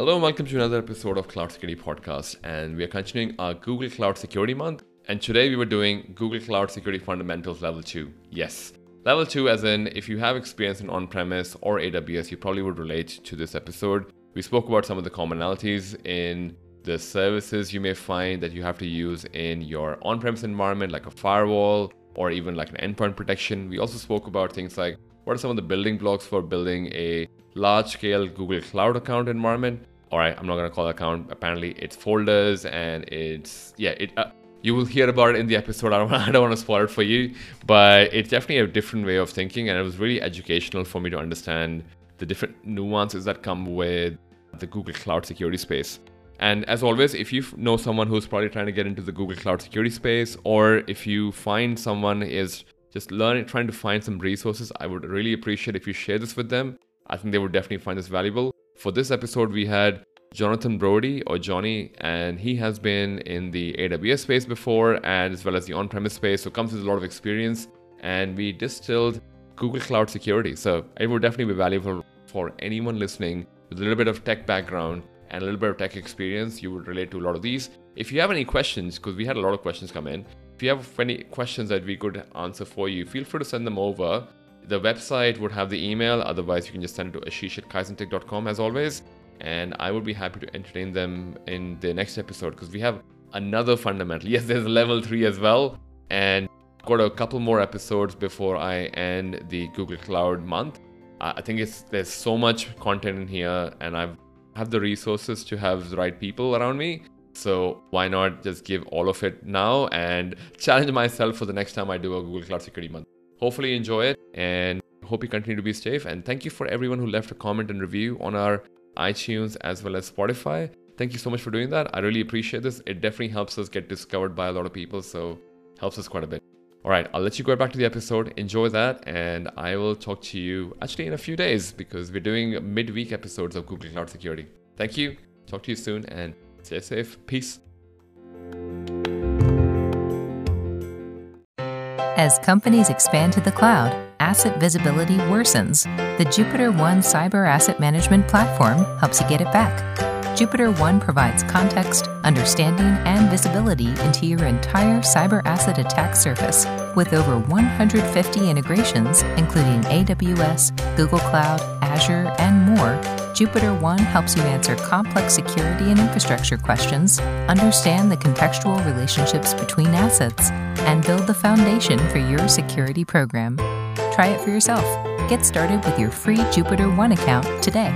Hello and welcome to another episode of Cloud Security Podcast. And we are continuing our Google Cloud Security Month. And today we were doing Google Cloud Security Fundamentals Level 2. Yes. Level 2, as in if you have experience in on premise or AWS, you probably would relate to this episode. We spoke about some of the commonalities in the services you may find that you have to use in your on premise environment, like a firewall or even like an endpoint protection. We also spoke about things like what are some of the building blocks for building a large scale Google Cloud account environment. All right, I'm not to call it account. Apparently, it's folders and it's, yeah, it. Uh, you will hear about it in the episode. I don't, I don't want to spoil it for you, but it's definitely a different way of thinking, and it was really educational for me to understand the different nuances that come with the Google Cloud security space. And as always, if you know someone who's probably trying to get into the Google Cloud security space, or if you find someone is just learning, trying to find some resources, I would really appreciate if you share this with them. I think they would definitely find this valuable. For this episode, we had Jonathan Brody or Johnny, and he has been in the AWS space before, and as well as the on-premise space, so comes with a lot of experience. And we distilled Google Cloud security, so it would definitely be valuable for anyone listening with a little bit of tech background and a little bit of tech experience, you would relate to a lot of these. If you have any questions, because we had a lot of questions come in, if you have any questions that we could answer for you, feel free to send them over. The website would have the email, otherwise, you can just send it to ashish at kaizenteq.com as always. And I would be happy to entertain them in the next episode because we have another fundamental. Yes, there's level three as well. And got a couple more episodes before I end the Google Cloud month. I think it's there's so much content in here, and I've have the resources to have the right people around me. So why not just give all of it now and challenge myself for the next time I do a Google Cloud Security Month. Hopefully you enjoy it and hope you continue to be safe. And thank you for everyone who left a comment and review on our iTunes as well as Spotify. Thank you so much for doing that. I really appreciate this. It definitely helps us get discovered by a lot of people, so helps us quite a bit. All right, I'll let you go back to the episode. Enjoy that, and I will talk to you actually in a few days because we're doing midweek episodes of Google Cloud Security. Thank you. Talk to you soon, and stay safe. Peace. As companies expand to the cloud, asset visibility worsens. The JupiterOne Cyber Asset Management Platform helps you get it back. JupiterOne provides context, understanding, and visibility into your entire cyber asset attack surface with over 150 integrations, including AWS, Google Cloud, Azure, and more. JupiterOne helps you answer complex security and infrastructure questions, understand the contextual relationships between assets, and build the foundation for your security program. Try it for yourself. Get started with your free JupiterOne account today.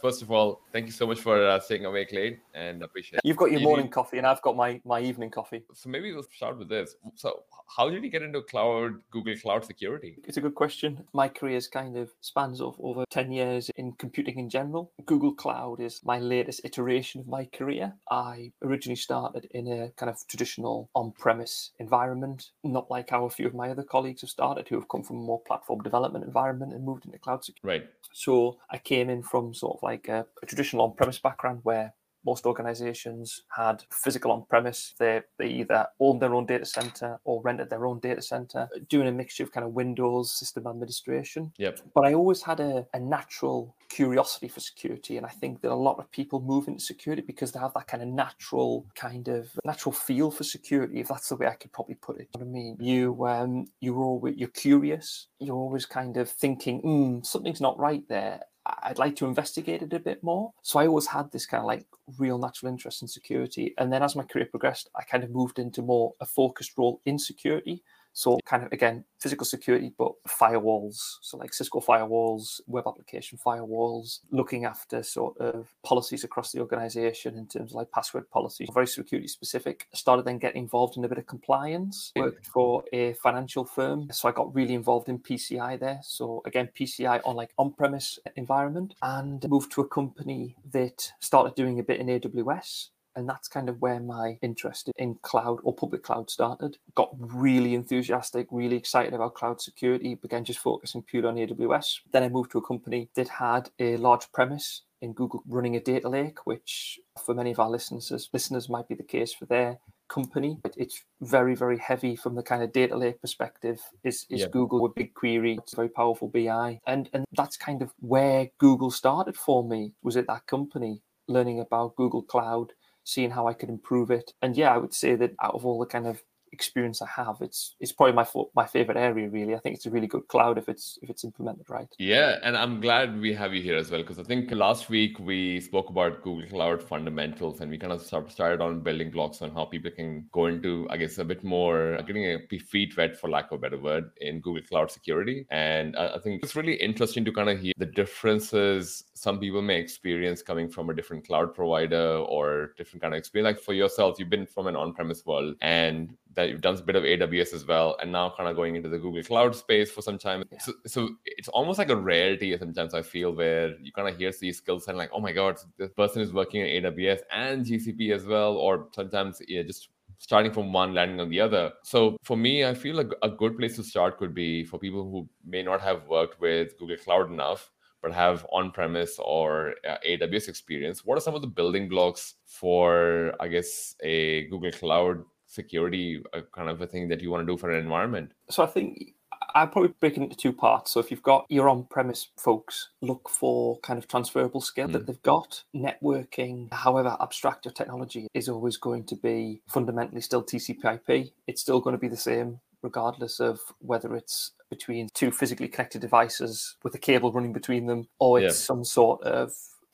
First of all, thank you so much for uh, staying awake late and appreciate it. You've got your morning coffee and I've got my, my evening coffee. So maybe we'll start with this. So how did you get into cloud, Google Cloud security? It's a good question. My career's kind of spans of over 10 years in computing in general. Google Cloud is my latest iteration of my career. I originally started in a kind of traditional on-premise environment, not like how a few of my other colleagues have started who have come from a more platform development environment and moved into cloud security. Right. So I came in from sort of like like a, a traditional on-premise background where most organizations had physical on premise. They, they either owned their own data center or rented their own data center, doing a mixture of kind of Windows system administration. Yep. But I always had a, a natural curiosity for security. And I think that a lot of people move into security because they have that kind of natural kind of natural feel for security, if that's the way I could probably put it. You know what I mean? You um you're always you're curious, you're always kind of thinking, mm, something's not right there I'd like to investigate it a bit more. So I always had this kind of like real natural interest in security. And then as my career progressed, I kind of moved into more a focused role in security. So kind of again, physical security, but firewalls. So like Cisco firewalls, web application firewalls, looking after sort of policies across the organization in terms of like password policies, very security specific. I started then getting involved in a bit of compliance, worked for a financial firm. So I got really involved in PCI there. So again, PCI on like on-premise environment and moved to a company that started doing a bit in AWS and that's kind of where my interest in cloud or public cloud started. Got really enthusiastic, really excited about cloud security, began just focusing purely on AWS. Then I moved to a company that had a large premise in Google running a data lake, which for many of our listeners listeners might be the case for their company. But it's very, very heavy from the kind of data lake perspective. Is is Google with BigQuery? It's a very powerful BI, and and that's kind of where Google started for me. Was it that company learning about Google Cloud, seeing how I could improve it, and yeah, I would say that out of all the kind of experience I have, it's it's probably my my favorite area. Really, I think it's a really good cloud if it's if it's implemented right. Yeah, and I'm glad we have you here as well because I think last week we spoke about Google Cloud fundamentals and we kind of started on building blocks on how people can go into, I guess, a bit more getting a feet wet, for lack of a better word, in Google Cloud security. And I think it's really interesting to kind of hear the differences some people may experience coming from a different cloud provider or different kind of experience. Like for yourself, you've been from an on-premise world and that you've done a bit of AWS as well, and now kind of going into the Google Cloud space for some time. Yeah. So, so, it's almost like a rarity sometimes I feel where you kind of hear these skills and like, oh my god, this person is working in AWS and GCP as well, or sometimes yeah, just starting from one landing on the other so for me i feel like a good place to start could be for people who may not have worked with google cloud enough but have on-premise or uh, aws experience what are some of the building blocks for i guess a google cloud security uh, kind of a thing that you want to do for an environment? So I think I'd probably break it into two parts. So if you've got your on-premise folks, look for kind of transferable skill mm. that they've got. Networking, however abstract your technology is always going to be fundamentally still TCP/IP. It's still going to be the same regardless of whether it's between two physically connected devices with a cable running between them or it's yeah. some sort of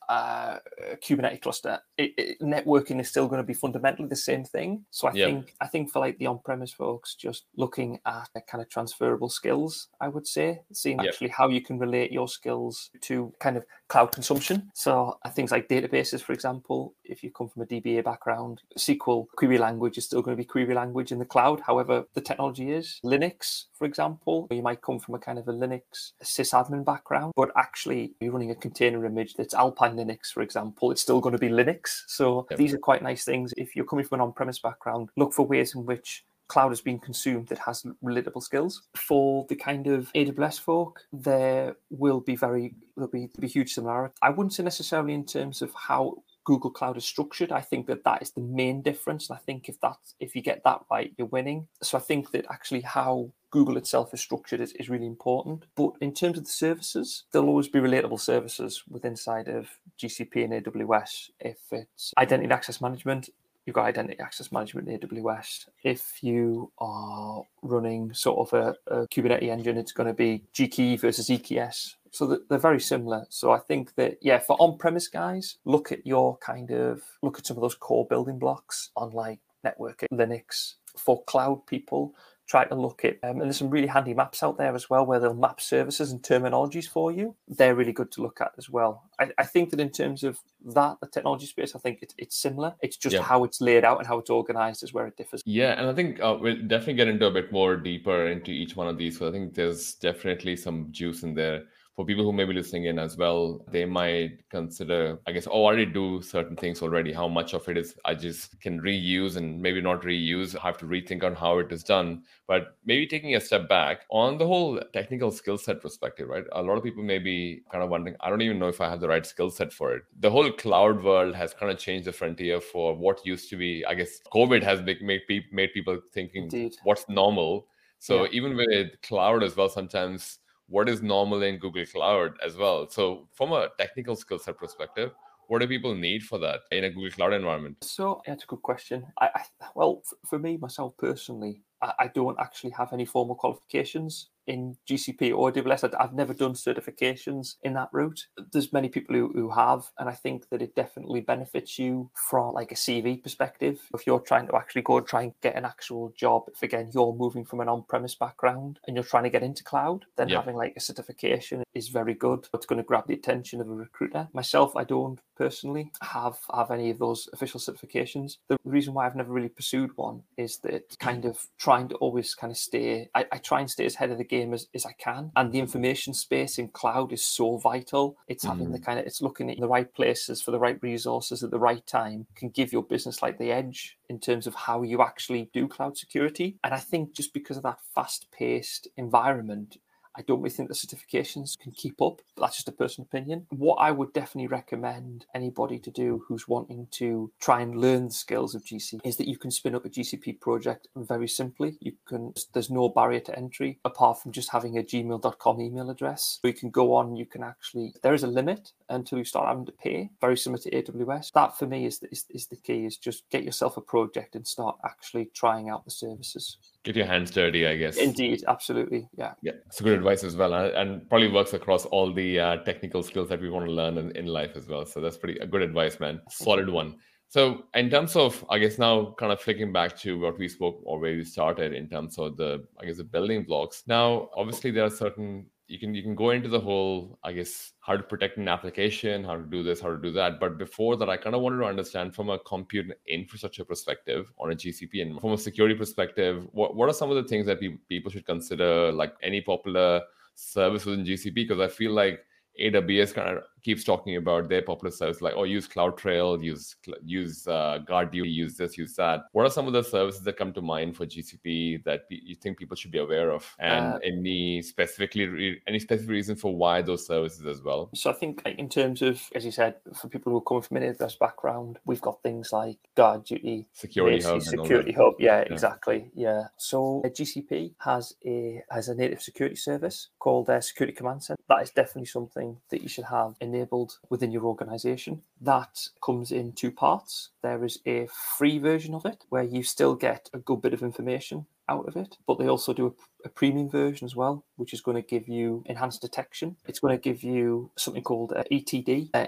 uh, Kubernetes cluster, it, it, networking is still going to be fundamentally the same thing. So I yep. think I think for like the on-premise folks, just looking at kind of transferable skills, I would say, seeing yep. actually how you can relate your skills to kind of cloud consumption. So things like databases, for example, if you come from a DBA background, SQL query language is still going to be query language in the cloud. However, the technology is Linux, for example, you might come from a kind of a Linux sysadmin background, but actually you're running a container image that's Alpine Linux, for example, it's still going to be Linux. So yep. these are quite nice things. If you're coming from an on-premise background, look for ways in which cloud has been consumed that has relatable skills. For the kind of AWS folk, there will be very there'll be, there'll be huge similarity. I wouldn't say necessarily in terms of how Google Cloud is structured. I think that that is the main difference. And I think if that if you get that right, you're winning. So I think that actually how Google itself is structured is, is really important. But in terms of the services, there'll always be relatable services within inside of GCP and AWS. If it's identity access management, you've got identity access management in AWS. If you are running sort of a, a Kubernetes engine, it's going to be GKE versus EKS so they're very similar. So I think that yeah, for on-premise guys, look at your kind of look at some of those core building blocks on like networking, Linux. For cloud people, try to look at um, and there's some really handy maps out there as well where they'll map services and terminologies for you. They're really good to look at as well. I, I think that in terms of that, the technology space, I think it's it's similar. It's just yeah. how it's laid out and how it's organized is where it differs. Yeah, and I think uh, we'll definitely get into a bit more deeper into each one of these. So I think there's definitely some juice in there for people who may be listening in as well, they might consider, I guess, oh, I already do certain things already. How much of it is I just can reuse and maybe not reuse? I have to rethink on how it is done. But maybe taking a step back on the whole technical skill set perspective, right? A lot of people may be kind of wondering, I don't even know if I have the right skill set for it. The whole cloud world has kind of changed the frontier for what used to be, I guess, COVID has made, made people thinking Indeed. what's normal. So yeah. even with cloud as well, sometimes what is normal in Google Cloud as well. So, from a technical skill set perspective, what do people need for that in a Google Cloud environment? So, it's a good question. I, I well, for me myself personally, I, I don't actually have any formal qualifications in GCP or AWS. I've never done certifications in that route. There's many people who, who have, and I think that it definitely benefits you from like a CV perspective. If you're trying to actually go and try and get an actual job, if again you're moving from an on-premise background and you're trying to get into cloud, then having like a certification is very good. It's going to grab the attention of a recruiter. Myself, I don't personally have have any of those official certifications. The reason why I've never really pursued one is that kind of trying to always kind of stay. I, I try and stay as ahead of the game game as, as I can. And the information space in cloud is so vital. It's mm. having the mm. kind of it's looking in the right places for the right resources at the right time can give your business like the edge in terms of how you actually do cloud security. And I think just because of that fast paced environment, I don't really think the certifications can keep up. But that's just a personal opinion. What I would definitely recommend anybody to do who's wanting to try and learn the skills of GCP is that you can spin up a GCP project very simply. You can there's no barrier to entry apart from just having a gmail.com email address. You can go on, you can actually there is a limit until you start having to pay, very similar to AWS. That for me is the, is, is the key is just get yourself a project and start actually trying out the services. Get your hands dirty, I guess. Indeed, absolutely. Yeah. Yeah, it's good advice as well. And probably works across all the uh, technical skills that we want to learn in, in life as well. So that's pretty a good advice, man. Solid one. So, in terms of, I guess now kind of flicking back to what we spoke or where we started in terms of the, I guess, the building blocks. Now, obviously, there are certain you can you can go into the whole i guess how to protect an application how to do this how to do that. But before that i kind of wanted to understand from a compute infrastructure perspective on a gcp and from a security perspective what, what are some of the things that people should consider like any popular service within gcp because i feel like aws kind of keeps talking about their popular service like oh use CloudTrail, use use uh, GuardDuty, use this, use that. What are some of the services that come to mind for GCP that you think people should be aware of, and uh, any specifically re- any specific reason for why those services as well? So I think in terms of, as you said, for people who are coming from an AWS background, we've got things like GuardDuty, Security Hub, Security Hub. Yeah, yeah, exactly. Yeah. So uh, GCP has a has a native security service called their Security Command Center. That is definitely something that you should have in enabled within your organization. That comes in two parts. There is a free version of it where you still get a good bit of information out of it, but they also do a, a, premium version as well, which is going to give you enhanced detection. It's going to give you something called ETD, uh,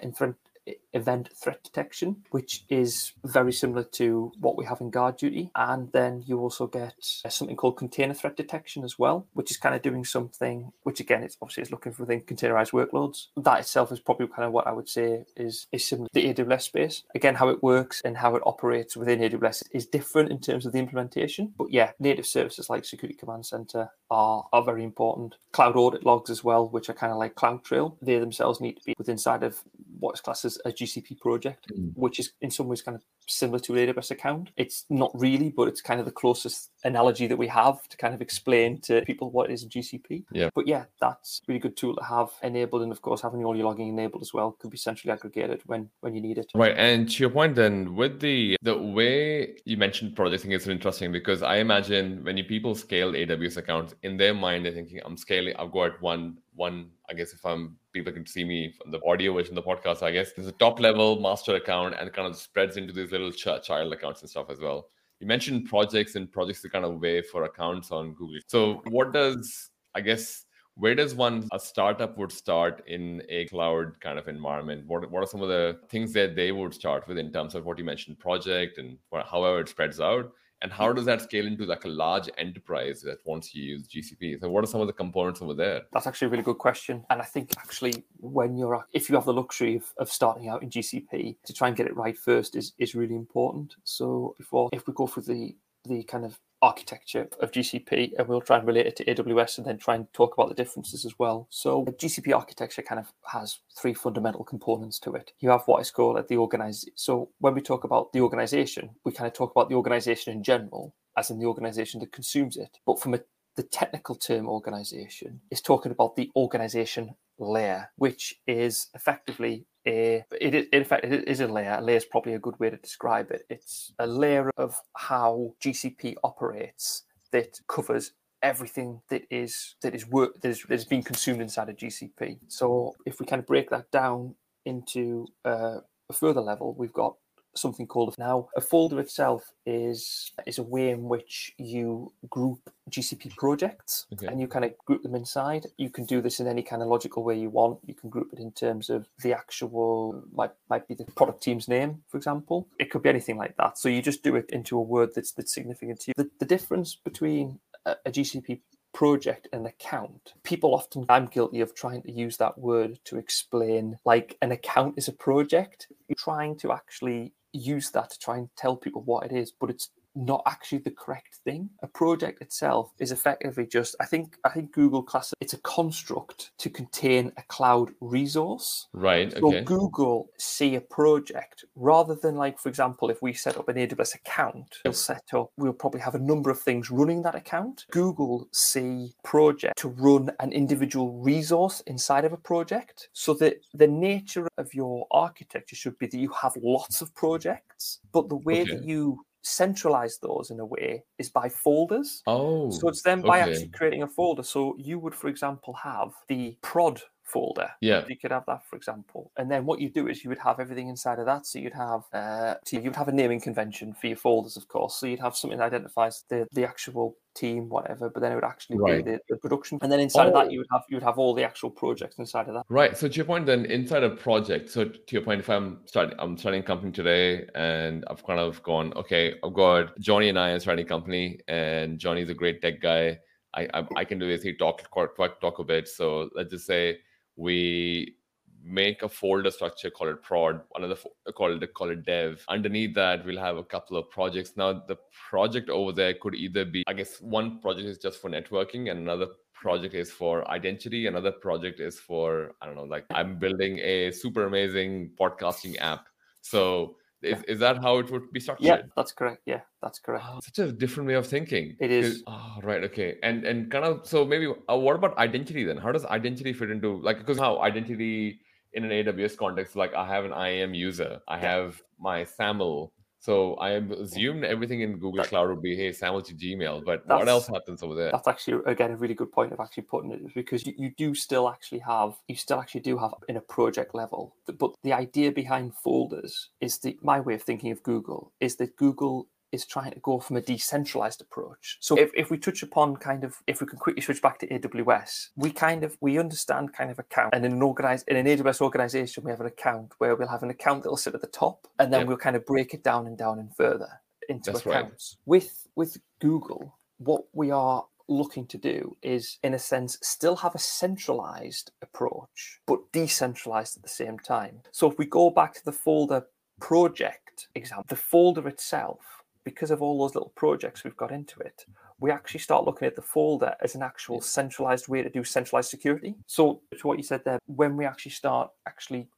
event threat detection, which is very similar to what we have in GuardDuty. And then you also get uh, something called container threat detection as well, which is kind of doing something, which again, it's obviously is looking for within containerized workloads. That itself is probably kind of what I would say is, is similar to the AWS space. Again, how it works and how it operates within AWS is different in terms of the implementation. But yeah, native services like Security Command Center are, are very important. Cloud audit logs as well, which are kind of like CloudTrail. They themselves need to be within inside of what's classed as a GCP project, mm. which is in some ways kind of similar to an AWS account. It's not really, but it's kind of the closest analogy that we have to kind of explain to people what is a GCP. Yeah. But yeah, that's a really good tool to have enabled, and of course, having all your logging enabled as well could be centrally aggregated when when you need it. Right, and to your point, then with the the way you mentioned projecting is interesting because I imagine when you people scale AWS accounts in their mind, they're thinking, I'm scaling, I've got one one i guess if i'm people can see me from the audio version of the podcast i guess there's a top level master account and kind of spreads into these little ch- child accounts and stuff as well. You mentioned projects and projects the kind of way for accounts on google. So what does i guess where does one a startup would start in a cloud kind of environment? What, what are some of the things that they would start with in terms of what you mentioned project and however it spreads out and how does that scale into like a large enterprise that wants to use gcp so what are some of the components over there? That's actually a really good question. And i think actually when you're if you have the luxury of, of starting out in gcp to try and get it right first is is really important. So before if we go through the the kind of architecture of GCP, and we'll try and relate it to AWS and then try and talk about the differences as well. So, GCP architecture kind of has three fundamental components to it. You have what is called the organization. So, when we talk about the organization, we kind of talk about the organization in general, as in the organization that consumes it. But from a the technical term organization is talking about the organization layer, which is effectively a it is in fact it is a layer. A layer is probably a good way to describe it. It's a layer of how GCP operates that covers everything that is that is work that is, that is being consumed inside of GCP. So if we kind of break that down into uh, a further level, we've got something called now a folder itself is is a way in which you group gcp projects okay. and you kind of group them inside. You can do this in any kind of logical way you want. You can group it in terms of the actual might might be the product team's name for example. It could be anything like that. So you just do it into a word that's that's significant to you. The, the difference between a, a gcp project and account people often i'm guilty of trying to use that word to explain like an account is a project. You're trying to actually use that to try and tell people what it is, but it's not actually the correct thing. A project itself is effectively just I think I think Google class it's a construct to contain a cloud resource. Right. So Okay. Google see a project rather than like, for example, if we set up an AWS account, we'll set up, we'll probably have a number of things running that account. Google see project to run an individual resource inside of a project. So that the nature of your architecture should be that you have lots of projects, but the way that you centralize those in a way is by folders. Oh. So it's then by okay. actually creating a folder. So you would, for example, have the prod folder. Yeah. You could have that, for example. And then what you do is you would have everything inside of that. So you'd have uh, so you'd have a naming convention for your folders, of course. So you'd have something that identifies the, the actual team, whatever, but then it would actually Right. be the, the production. And then inside of Oh. that you would have you would have all the actual projects inside of that. Right. So to your point, then inside a project. So to your point, if I'm starting, I'm starting a company today, and I've kind of gone, okay, I've got Johnny and I are starting a company, and Johnny's a great tech guy. I I, I can do this. He talk talk talk a bit. So let's just say we make a folder structure call it prod another fo- call it call it dev. Underneath that we'll have a couple of projects. Now the project over there could either be i guess one project is just for networking and another project is for identity. Another project is for i don't know like i'm building a super amazing podcasting app. So is, is that how it would be structured Yeah, that's correct. Yeah, that's correct. Oh, such a different way of thinking. It is. Oh, right. Okay. And and kind of so maybe uh, what about identity then? How does identity fit into like because how identity in an AWS context, like I have an IAM user, I have my SAML. So I assumed everything in Google Cloud would be hey SAML to Gmail, but what else happens over there? That's actually again a really good point of actually putting it because you, you do still actually have you still actually do have in a project level. But the idea behind folders is the my way of thinking of Google is that Google is trying to go from a decentralized approach. So if, if we touch upon kind of if we can quickly switch back to AWS, we kind of we understand kind of account and in an organized in an AWS organization we have an account where we'll have an account that'll sit at the top and then Yep. we'll kind of break it down and down and further into That's right. accounts. With with Google, what we are looking to do is, in a sense, still have a centralized approach, but decentralized at the same time. So if we go back to the folder project example, the folder itself, because of all those little projects we've got into it, we actually start looking at the folder as an actual centralized way to do centralized security. So to what you said there, when we actually start actually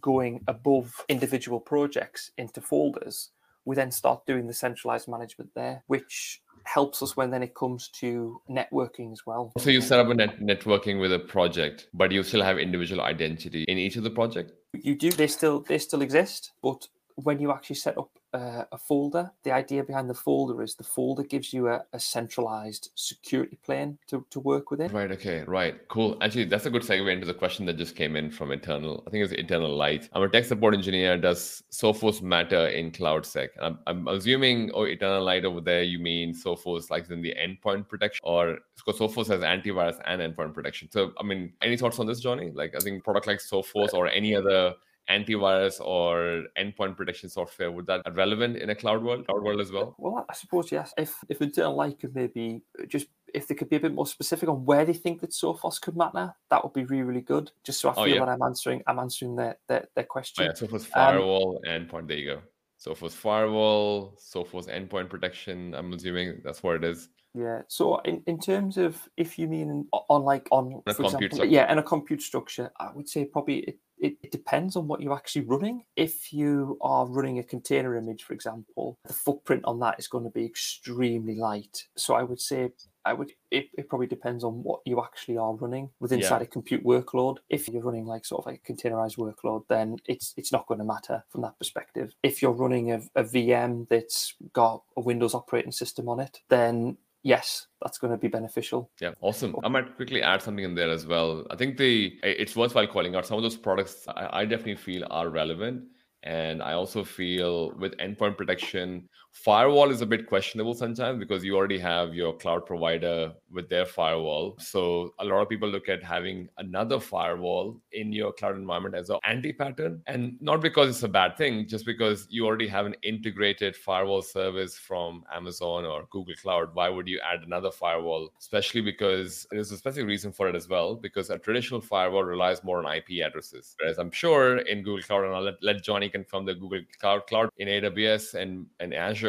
going above individual projects into folders, we then start doing the centralized management there, which helps us when then it comes to networking as well. So you set up a net networking with a project, but you still have individual identity in each of the project. You do they still they still exist, but when you actually set up uh, a folder, the idea behind the folder is the folder gives you a, a centralized security plane to, to work within. Right. Okay. Right. Cool. Actually, that's a good segue into the question that just came in from internal. I think it's internal light. I'm a tech support engineer. Does Sophos matter in CloudSec? I'm, I'm assuming, oh, internal light over there, you mean Sophos like in the endpoint protection, or because Sophos has antivirus and endpoint protection. So, I mean, any thoughts on this, Johnny? Like, I think product like Sophos or any other antivirus or endpoint protection software would that be relevant in a cloud world, cloud world as well? Well, I suppose yes. If if internal light could maybe uh, just if they could be a bit more specific on where they think that Sophos could matter, that would be really really good. Just so I Oh, feel yeah. that I'm answering I'm answering their their, their Oh, question. yeah, Sophos um, firewall, endpoint. There you go. Sophos firewall, Sophos endpoint protection. I'm assuming that's what it is. Yeah. So in, in terms of if you mean on like on a for example, structure. yeah, in a compute structure, I would say probably it, it, it depends on what you're actually running. If you are running a container image, for example, the footprint on that is going to be extremely light. So I would say I would it, it probably depends on what you actually are running with Yeah. inside a compute workload. If you're running like sort of like a containerized workload, then it's it's not going to matter from that perspective. If you're running a, a VM that's got a Windows operating system on it, then yes, that's going to be beneficial. Yeah, awesome. Oh. I might quickly add something in there as well. I think the it's worthwhile calling out some of those products. I, I definitely feel are relevant, and I also feel with endpoint protection, firewall is a bit questionable sometimes because you already have your cloud provider with their firewall. So a lot of people look at having another firewall in your cloud environment as an anti-pattern, and not because it's a bad thing, just because you already have an integrated firewall service from Amazon or Google Cloud. Why would you add another firewall? Especially because there's a specific reason for it as well, because a traditional firewall relies more on IP addresses. Whereas I'm sure in Google Cloud, and I'll let, let Johnny confirm the Google Cloud Cloud in AWS and, and Azure,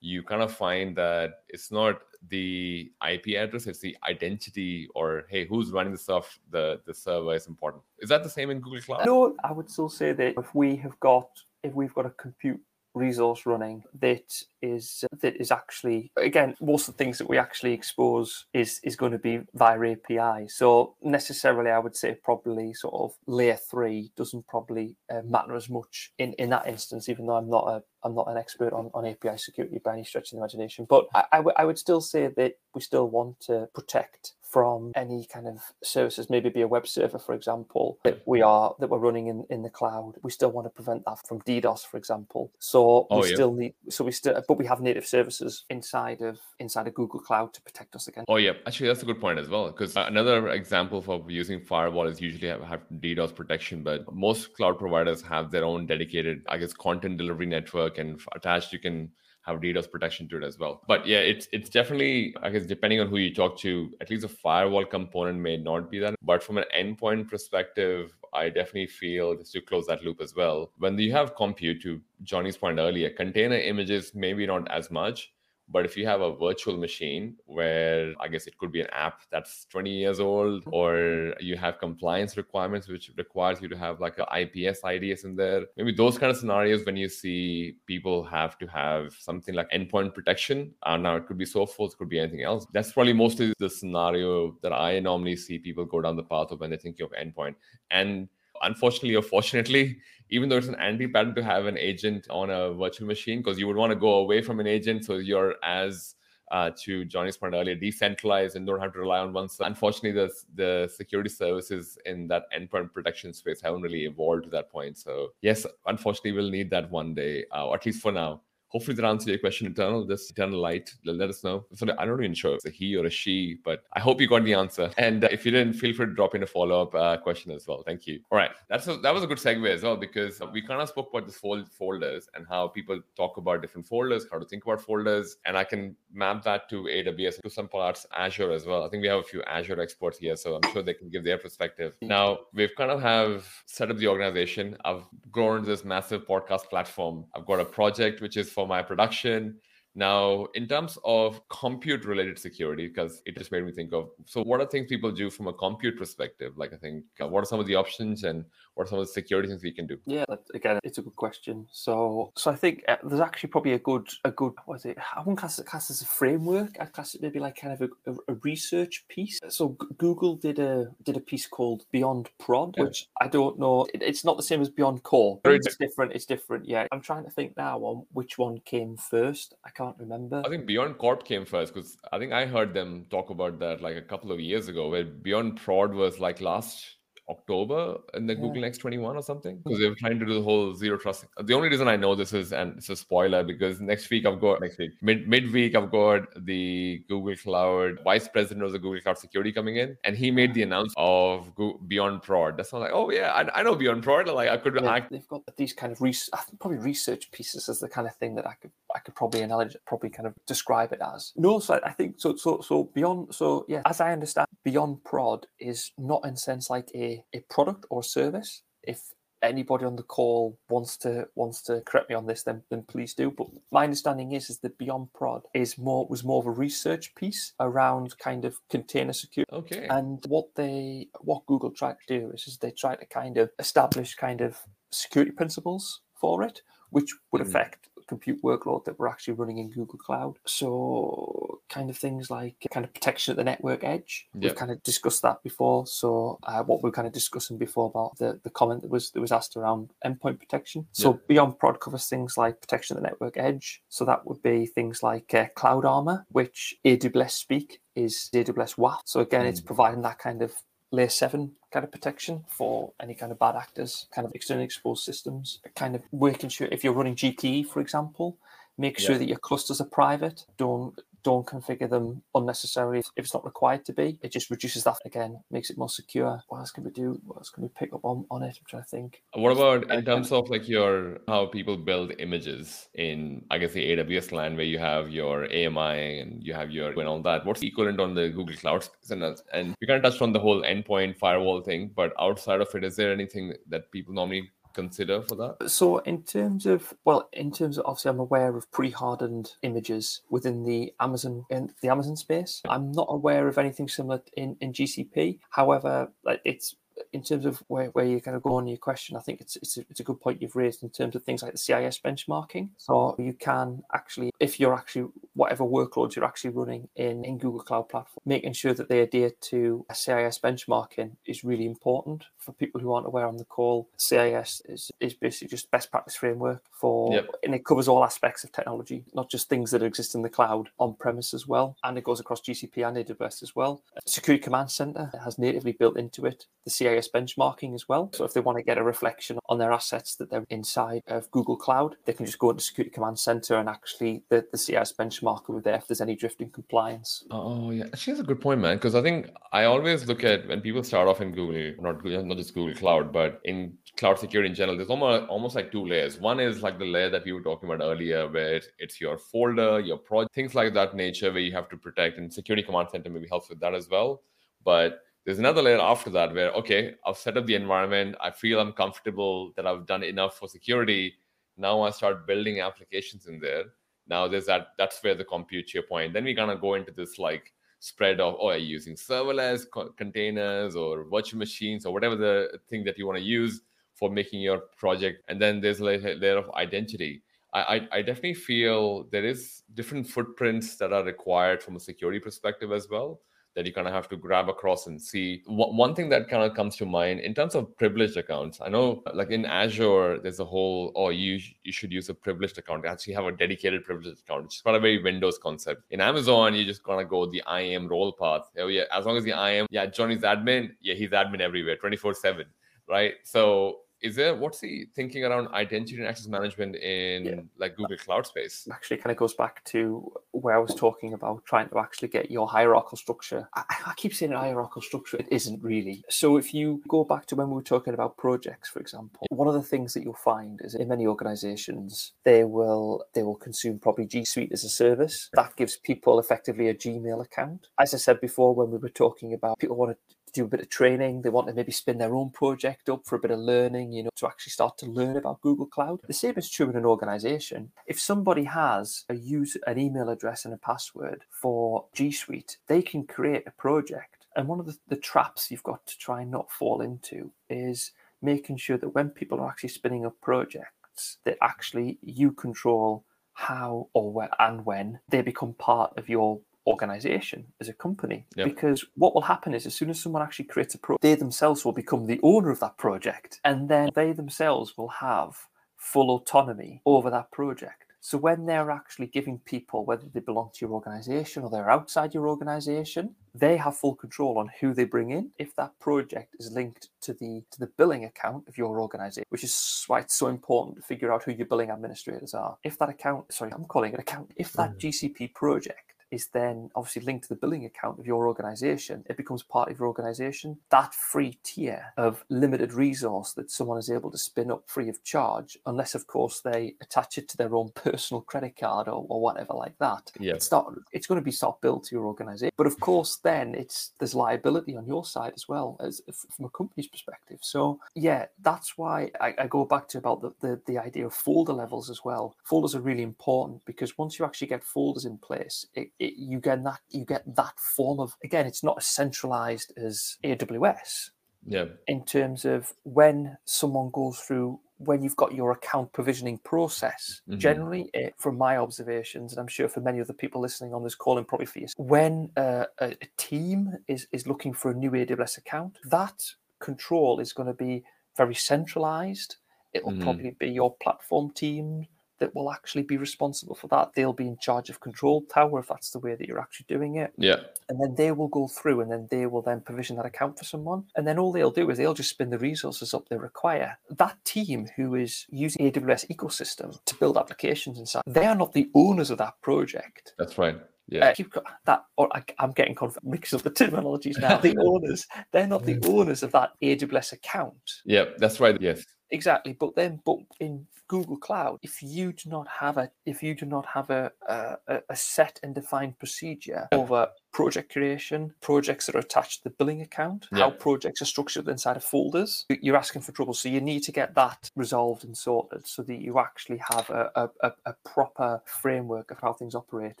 you kind of find that it's not the IP address, it's the identity or hey, who's running the stuff, the the server is important. Is that the same in Google Cloud? No, I would still say that if we have got if we've got a compute resource running that is that is actually again most of the things that we actually expose is is going to be via API. So necessarily, I would say probably sort of layer three doesn't probably uh, matter as much in in that instance. Even though I'm not a I'm not an expert on, on API security by any stretch of the imagination, but I, I, w- I would still say that we still want to protect from any kind of services, maybe be a web server, for example, that we are that we're running in, in the cloud. We still want to prevent that from DDoS, for example. So Oh, we yeah. still need so we still but we have native services inside of inside of Google Cloud to protect us against. Oh yeah, actually that's a good point as well. Because uh, another example for using firewall is usually have, have DDoS protection, but most cloud providers have their own dedicated, I guess, content delivery network, and attached you can have DDoS protection to it as well. But yeah, it's it's definitely, I guess, depending on who you talk to, at least a firewall component may not be that. But from an endpoint perspective, I definitely feel just to close that loop as well. When you have compute, to Johnny's point earlier, container images maybe not as much. But if you have a virtual machine where I guess it could be an app that's 20 years old, or you have compliance requirements, which requires you to have like a IPS IDS in there, maybe those kind of scenarios when you see people have to have something like endpoint protection. Uh, now it could be Sophos, it could be anything else. That's probably mostly the scenario that I normally see people go down the path of when they're thinking of endpoint. And unfortunately or fortunately, even though it's an anti-pattern to have an agent on a virtual machine, because you would want to go away from an agent, so you're as uh, to Johnny's point earlier, decentralized and don't have to rely on one. side. Unfortunately, the the security services in that endpoint protection space haven't really evolved to that point. So yes, unfortunately, we'll need that one day, uh, or at least for now. Hopefully that answers your question, Eternal. This Eternal Light, let us know. So I'm not even sure if it's a he or a she, but I hope you got the answer. And uh, if you didn't, feel free to drop in a follow-up uh, question as well. Thank you. All right, that's a, that was a good segue as well because we kind of spoke about the fold folders and how people talk about different folders, how to think about folders, and I can map that to AWS to some parts Azure as well. I think we have a few Azure experts here, so I'm sure they can give their perspective. Now we've kind of have set up the organization. I've grown this massive podcast platform. I've got a project which is for my production. Now, in terms of compute related security, because it just made me think of so, what are things people do from a compute perspective? Like, I think, uh, what are some of the options and what are some of the security things we can do? Yeah, again, it's a good question. So, so I think uh, there's actually probably a good, a good, what is it? I wouldn't class it class as a framework. I'd class it maybe like kind of a, a, research piece. So, Google did a did a piece called Beyond Prod, Yeah. which I don't know. It, it's not the same as Beyond Corp. It's different. It's different. Yeah, I'm trying to think now on which one came first. I can't remember. I think Beyond Corp came first because I think I heard them talk about that like a couple of years ago, where Beyond Prod was like last October in the Yeah. Google Next 21 or something because they were trying to do the whole zero trust. The only reason I know this is, and it's a spoiler because next week I've got next week mid midweek I've got the Google Cloud vice president of the Google Cloud Security coming in, and he made the ah. announcement of Go- Beyond Prod. That's not like, oh yeah, I, I know Beyond Prod. Like I could Yeah, act. they've got these kind of think probably research pieces as the kind of thing that I could I could probably probably kind of describe it as. No, so I think so so so beyond so yeah, as I understand, beyond prod is not in sense like a, a product or service. If anybody on the call wants to wants to correct me on this, then then please do. But my understanding is is that beyond prod is more was more of a research piece around kind of container security. Okay. And what they what Google tried to do is, is they tried to kind of establish kind of security principles for it, which would Mhm. affect compute workload that we're actually running in Google Cloud. So kind of things like kind of protection at the network edge. Yeah. We've kind of discussed that before. So uh, what we are kind of discussing before about the, the comment that was that was asked around endpoint protection. So Yeah. beyond prod covers things like protection at the network edge. So that would be things like uh, cloud armor, which AWS speak is AWS WAF. So again, it's Mm. providing that kind of layer seven kind of protection for any kind of bad actors, kind of externally exposed systems. Kind of working sure if you're running GKE, for example, make sure Yeah. that your clusters are private. Don't don't configure them unnecessarily if it's not required to be. It just reduces that again, makes it more secure. What else can we do? What else can we pick up on, on it? I'm trying to think. What about in terms um, of like your how people build images in I guess the AWS land where you have your AMI and you have your and all that? What's equivalent on the Google Cloud space? And, and we kind of touched on the whole endpoint firewall thing, but outside of it, is there anything that people normally consider for that? So, in terms of, well, in terms of obviously, I'm aware of pre-hardened images within the Amazon in the Amazon space. I'm not aware of anything similar in in GCP. However, it's in terms of where, where you're going to go on your question, I think it's it's a, it's a good point you've raised in terms of things like the CIS benchmarking. So you can actually, if you're actually whatever workloads you're actually running in in Google Cloud Platform, making sure that they adhere to a CIS benchmarking is really important for people who aren't aware on the call. CIS is is basically just best practice framework for, Yep. and it covers all aspects of technology, not just things that exist in the cloud on premise as well, and it goes across GCP and AWS as well. Security Command Center has natively built into it the CIS benchmarking as well. So if they want to get a reflection on their assets that they're inside of Google Cloud, they can just go into Security Command Center and actually the, the CIS benchmarker be there if there's any drifting compliance. Oh yeah, actually that's a good point, man. Because I think I always look at when people start off in Google, not Google- not just Google Cloud, but in cloud security in general. There's almost almost like two layers. One is like the layer that we were talking about earlier, where it's your folder, your project, things like that nature, where you have to protect, and Security Command Center maybe helps with that as well. But there's another layer after that where okay, I've set up the environment. I feel I'm comfortable that I've done enough for security. Now I start building applications in there. Now there's that. That's where the compute to your point. Then we kind of go into this like spread of oh, are you using serverless co- containers or virtual machines or whatever the thing that you want to use for making your project. And then there's a layer layer of identity. I, I, I definitely feel there is different footprints that are required from a security perspective as well that you kind of have to grab across and see. One one thing that kind of comes to mind in terms of privileged accounts, I know like in Azure, there's a whole, oh, you, sh- you should use a privileged account. Actually have a dedicated privileged account, which is a very Windows concept. In Amazon, you just kind of go the IAM role path. Oh, yeah, as long as the IAM, yeah, Johnny's admin, yeah, he's admin everywhere, 24 7, right? So is there, what's the thinking around identity and access management in Yeah. like Google Cloud space? Actually, kind of goes back to where I was talking about trying to actually get your hierarchical structure. I, I keep saying hierarchical structure, it isn't really. So, if you go back to when we were talking about projects, for example, one of the things that you'll find is in many organizations they will they will consume probably G Suite as a service. That gives people effectively a Gmail account. As I said before, when we were talking about people want to do a bit of training. They want to maybe spin their own project up for a bit of learning, you know, to actually start to learn about Google Cloud. The same is true in an organization. If somebody has a user, an email address and a password for G Suite, they can create a project. And one of the, the traps you've got to try and not fall into is making sure that when people are actually spinning up projects, that actually you control how or where and when they become part of your organization as a company. Yep. because what will happen is as soon as someone actually creates a pro they themselves will become the owner of that project and then they themselves will have full autonomy over that project. So when they're actually giving people whether they belong to your organization or they're outside your organization they have full control on who they bring in. If that project is linked to the to the billing account of your organization which is why it's so important to figure out who your billing administrators are. If that account sorry i'm calling it account. If that mm. gcp project is then obviously linked to the billing account of your organization, it becomes part of your organization. That free tier of limited resource that someone is able to spin up free of charge, unless of course they attach it to their own personal credit card or, or whatever like that. Yeah. It's not it's going to be sort of built to your organization. But of course then it's there's liability on your side as well as from a company's perspective. So yeah, that's why I, I go back to about the, the the idea of folder levels as well. Folders are really important because once you actually get folders in place, it, it, you get that you get that form of again, it's not as centralized as AWS Yeah. in terms of when someone goes through when you've got your account provisioning process Mhm. generally it, from my observations and i'm sure for many other people listening on this call and probably for you when uh, a, a team is is looking for a new aws account that control is going to be very centralized it'll Mhm. probably be your platform team that will actually be responsible for that they'll be in charge of control tower if that's the way that you're actually doing it Yeah. and then they will go through and then they will then provision that account for someone and then all they'll do is they'll just spin the resources up they require that team who is using aws ecosystem to build applications inside they are not the owners of that project That's right. Yeah. uh, keep that or I, i'm getting conf- mixed up the terminologies now the owners they're not the owners of that aws account yeah. That's right. Yes. Exactly but then but in google cloud if you do not have a if you do not have a a, a- set and defined procedure over project creation, projects that are attached to the billing account, Yeah. how projects are structured inside of folders. You're asking for trouble. So you need to get that resolved and sorted so that you actually have a, a, a, proper framework of how things operate.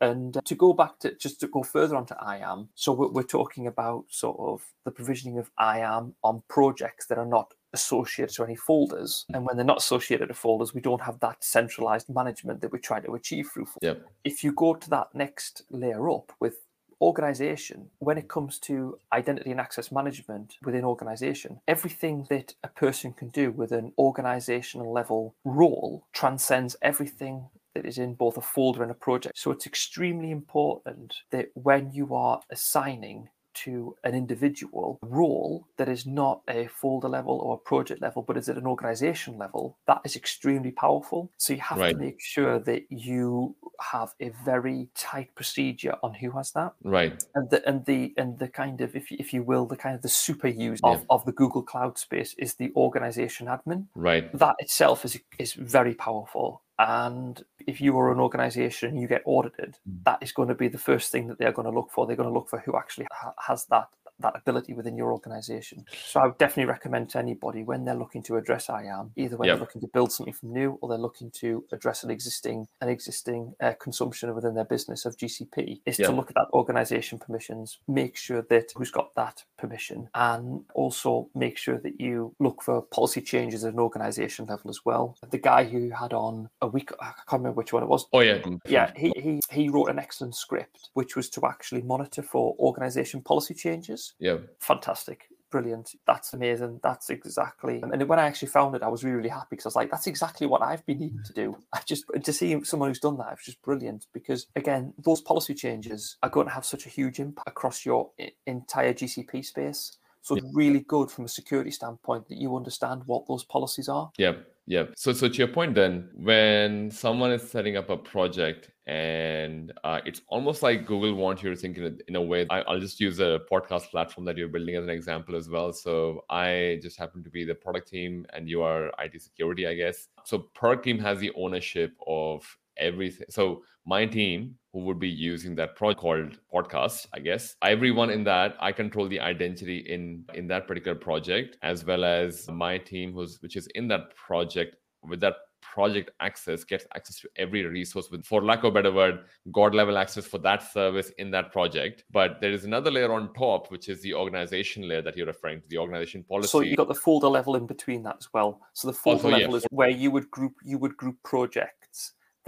And uh, to go back to just to go further onto IAM, so we're, we're talking about sort of the provisioning of IAM on projects that are not associated to any folders. And when they're not associated to folders, we don't have that centralized management that we try to achieve through. folders. Yep. If you go to that next layer up with organization, when it comes to identity and access management within organization, everything that a person can do with an organizational level role transcends everything that is in both a folder and a project. So it's extremely important that when you are assigning to an individual role that is not a folder level or a project level, but is at an organization level, that is extremely powerful. So you have Right. to make sure that you have a very tight procedure on who has that Right. and the and the and the kind of if you, if you will the kind of the super use Yeah. of, of the google cloud space is the organization admin Right. that itself is is very powerful and if you are an organization you get audited Mm. that is going to be the first thing that they're going to look for they're going to look for who actually ha- has that that ability within your organization so i would definitely recommend to anybody when they're looking to address iam either when Yep. they're looking to build something from new or they're looking to address an existing an existing uh, consumption within their business of gcp is Yep. to look at that organization permissions make sure that who's got that permission and also make sure that you look for policy changes at an organization level as well the guy who had on a week i can't remember which one it was Oh yeah. yeah, he, he he wrote an excellent script, which was to actually monitor for organization policy changes. Yeah. Fantastic, brilliant. That's amazing. That's exactly. And when I actually found it, I was really really happy because I was like, that's exactly what I've been needing to do. I just to see someone who's done that, it's just brilliant because again, those policy changes are going to have such a huge impact across your entire GCP space. So it's really good from a security standpoint that you understand what those policies are. Yep. Yep. So, so to your point, then, when someone is setting up a project and uh, it's almost like Google wants you to think in a, in a way. I, I'll just use a podcast platform that you're building as an example as well. So, I just happen to be the product team, and you are IT security, I guess. So, product team has the ownership of everything. So, my team who would be using that project called podcast i guess. Everyone in that i control the identity in in that particular project as well as my team who's which is in that project with that project access gets access to every resource with for lack of a better word god level access for that service in that project. But there is another layer on top which is the organization layer that you're referring to the organization policy. So you've got the folder level in between that as well. So the folder Also, level is where you would group you would group projects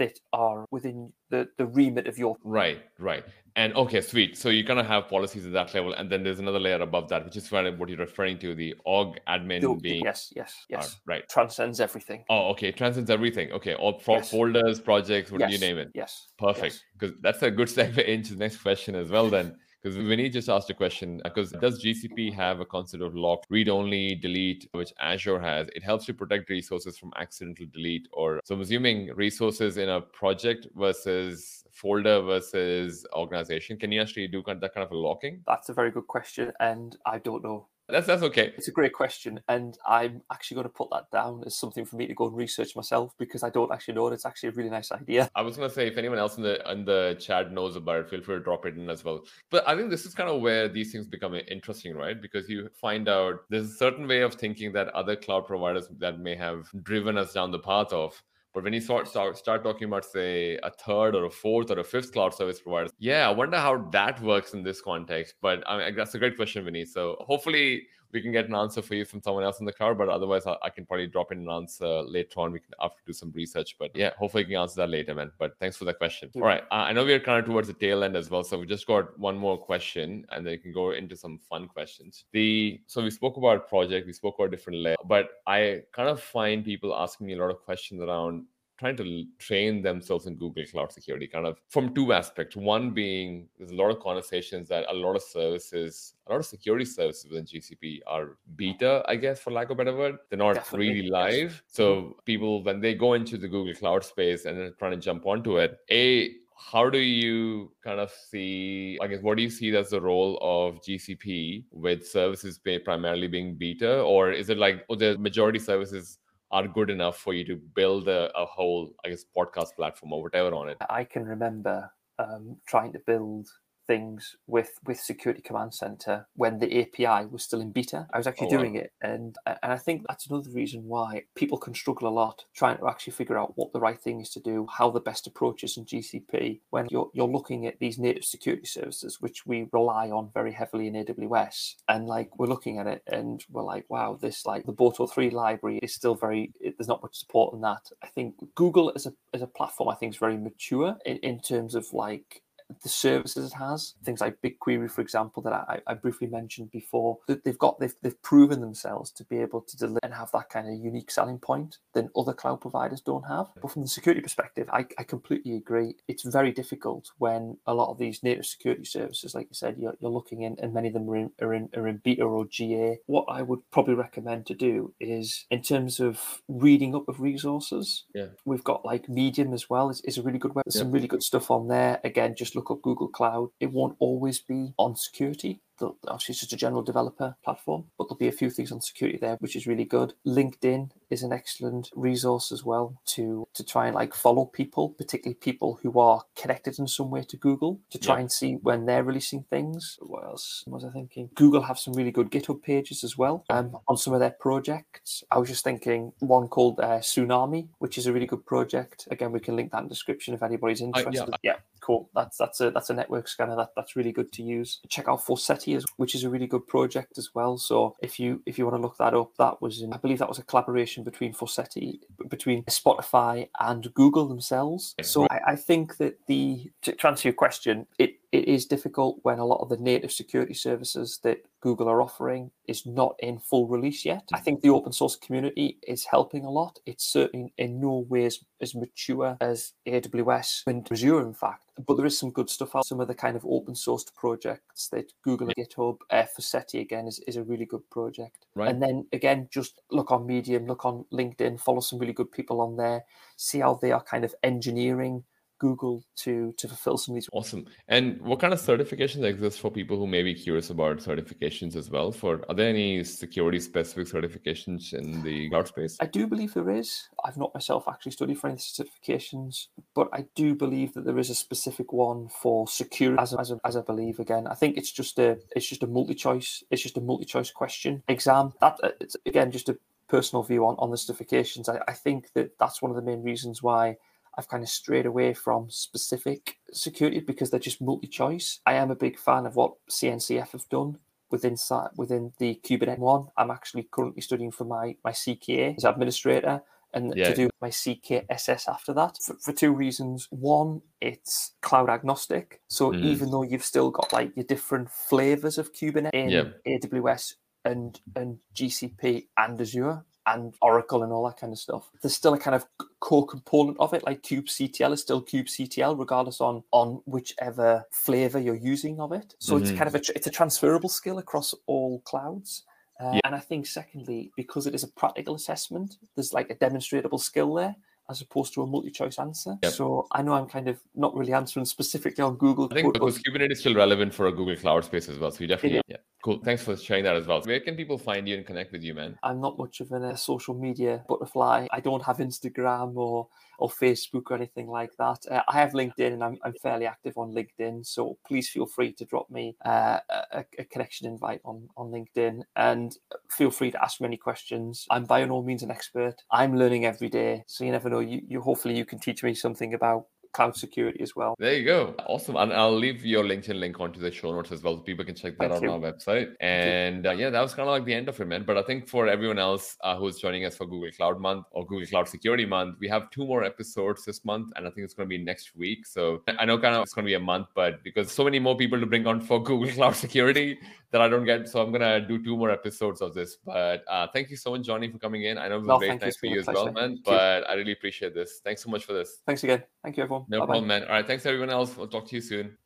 that are within the, the remit of your Right, right. And okay, sweet. So you're gonna have policies at that level, and then there's another layer above that, which is where what you're referring to, the org admin your- being yes, yes, uh, yes. right. Transcends everything. Oh, okay, transcends everything. Okay, all pro- Yes. folders, projects, what yes, you name it. Yes. Perfect. yes. Because that's a good segue into the next question as well. Then, because Vinny just asked a question. Uh, because does GCP have a concept of lock, read only, delete, which Azure has? It helps to protect resources from accidental delete. Or so I'm assuming resources in a project versus folder versus organization. Can you actually do kind- that kind of a locking? That's a very good question, and I don't know. That's that's okay. It's a great question, and I'm actually going to put that down as something for me to go and research myself because I don't actually know. And it's actually a really nice idea. I was gonna say if anyone else in the in the chat knows about it, feel free to drop it in as well. But I think this is kind of where these things become interesting, right? Because you find out there's a certain way of thinking that other cloud providers that may have driven us down the path of. But when you start, start start talking about say a third or a fourth or a fifth cloud service provider, yeah, I wonder how that works in this context. But I mean, that's a great question, Vinny. So hopefully we can get an answer for you from someone else in the crowd. But otherwise, I, I can probably drop in an answer later on. We can after do some research. But yeah, hopefully you can answer that later, man. But thanks for the question. All right, uh, I know we are kind of towards the tail end as well, so we just got one more question, and then you can go into some fun questions. The so we spoke about project, we spoke about different layers, but I kind of find people asking me a lot of questions around trying to train themselves in Google Cloud Security, kind of from two aspects. One being there's a lot of conversations that a lot of services, a lot of security services within GCP are beta, I guess, for lack of a better word. They're not Definitely, really live. So mm-hmm. people, when they go into the Google Cloud space and then trying to jump onto it, a how do you kind of see i guess what do you see as the role of gcp with services primarily being beta or is it like oh, the majority services are good enough for you to build a, a whole, I guess, podcast platform or whatever on it. I can remember um, trying to build things with with Security Command Center when the API was still in beta. I was actually Oh, wow. doing it, and and I think that's another reason why people can struggle a lot trying to actually figure out what the right thing is to do, how the best approach is in GCP when you're you're looking at these native security services, which we rely on very heavily in AWS, and like we're looking at it and we're like, wow, this like the Boto three library is still very it, there's not much support in that. I think Google as a as a platform, I think is very mature in, in terms of like the services it has, things like BigQuery, for example, that I, I briefly mentioned before, that they've got they've, they've proven themselves to be able to deliver and have that kind of unique selling point than other cloud providers don't have. But from the security perspective, I, I completely agree. It's very difficult when a lot of these native security services, like you said, you're, you're looking in, and many of them are in, are in are in beta or GA. What I would probably recommend to do is, in terms of reading up of resources, Yeah. we've got like Medium as well. is is a really good web. There's Yeah. some really good stuff on there. Again, just look up Google Cloud. It won't always be on security. Obviously, it's just a general developer platform, but there'll be a few things on security there, which is really good. LinkedIn is an excellent resource as well to to try and like follow people, particularly people who are connected in some way to Google, to try Yeah. and see when they're releasing things. What else was I thinking? Google have some really good GitHub pages as well um, on some of their projects. I was just thinking one called uh, Tsunami, which is a really good project. Again, we can link that in the description if anybody's yeah, interested. yeah, cool. That's that's a that's a network scanner that, that's really good to use. Check out Forseti, as, which is a really good project as well. So if you if you want to look that up, that was in, I believe that was a collaboration between Forseti, between Spotify and Google themselves. So I, I think that the to answer your question, it it is difficult when a lot of the native security services that Google are offering is not in full release yet. I think the open source community is helping a lot. It's certainly in no ways as mature as AWS and Azure, in fact. But there is some good stuff out. Some of the kind of open sourced projects that Google and GitHub, uh, again is, is a really good project. Right. And then again, just look on Medium, look on LinkedIn, follow some really good people on there, see how they are kind of engineering Google to to fulfill some of these Awesome. And what kind of certifications exist for people who may be curious about certifications as well? For are there any security specific certifications in the cloud space? I do believe there is. I've not myself actually studied for any certifications, but I do believe that there is a specific one for security. As, as, as I believe again, I think it's just a it's just a multi choice. It's just a multi choice question exam. That uh, it's again just a personal view on on the certifications. I, I think that that's one of the main reasons why. I've kind of strayed away from specific security because they're just multi-choice. I am a big fan of what CNCF have done within within the Kubernetes one. I'm actually currently studying for my my CKA as administrator and Yeah. to do my CKSS after that for, for two reasons. One, it's cloud agnostic, so Mhm. even though you've still got like your different flavors of Kubernetes in Yeah. AWS and and GCP and Azure and Oracle and all that kind of stuff. There's still a kind of core component of it, like kubectl is still kubectl, regardless on on whichever flavor you're using of it. So it's Mhm. kind of a it's a transferable skill across all clouds. Uh, Yeah. And I think secondly, because it is a practical assessment, there's like a demonstratable skill there as opposed to a multi-choice answer. Yep. So I know I'm kind of not really answering specifically on Google. I think because Kubernetes is still relevant for a Google Cloud space as well. So you definitely, yeah, cool. Thanks for sharing that as well. Where can people find you and connect with you, man? I'm not much of a social media butterfly. I don't have Instagram or or Facebook or anything like that. Uh, I have LinkedIn and I'm, I'm fairly active on LinkedIn. So please feel free to drop me uh, a, a connection invite on, on LinkedIn and feel free to ask me any questions. I'm by no means an expert. I'm learning every day. So you never know. You, you hopefully you can teach me something about cloud security as well. There you go. Awesome. And I'll leave your LinkedIn link onto the show notes as well. So people can check that Thank out you. on our website. And uh, yeah, that was kind of like the end of it, man. But I think for everyone else uh, who's joining us for Google Cloud Month or Google Cloud Security Month, we have two more episodes this month. And I think it's going to be next week. So I know kind of it's going to be a month, but because so many more people to bring on for Google Cloud Security that I don't get. So I'm to do two more episodes of this. But uh, thank you so much, Johnny, for coming in. I know it was No, you. nice for you as well, man. Thank you. But I really appreciate this. Thanks so much for this. Thanks again. Thank you, everyone. No Bye-bye. problem, man. All right. Thanks, everyone else. We'll talk to you soon.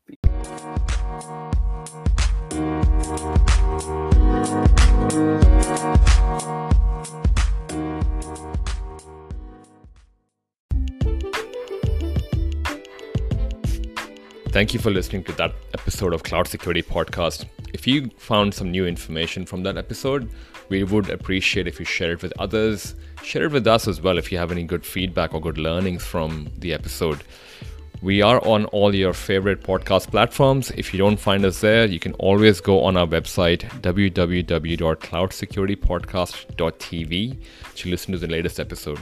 Thank you for listening to that episode of Cloud Security Podcast. If you found some new information from that episode, we would appreciate if you share it with others. Share it with us as well if you have any good feedback or good learnings from the episode. We are on all your favorite podcast platforms. If you don't find us there, you can always go on our website, www.cloudsecuritypodcast.tv, to listen to the latest episode.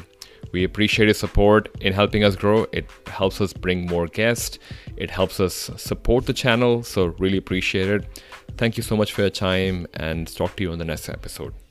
We appreciate your support in helping us grow. It helps us bring more guests, it helps us support the channel. So, really appreciate it. Thank you so much for your time and talk to you on the next episode.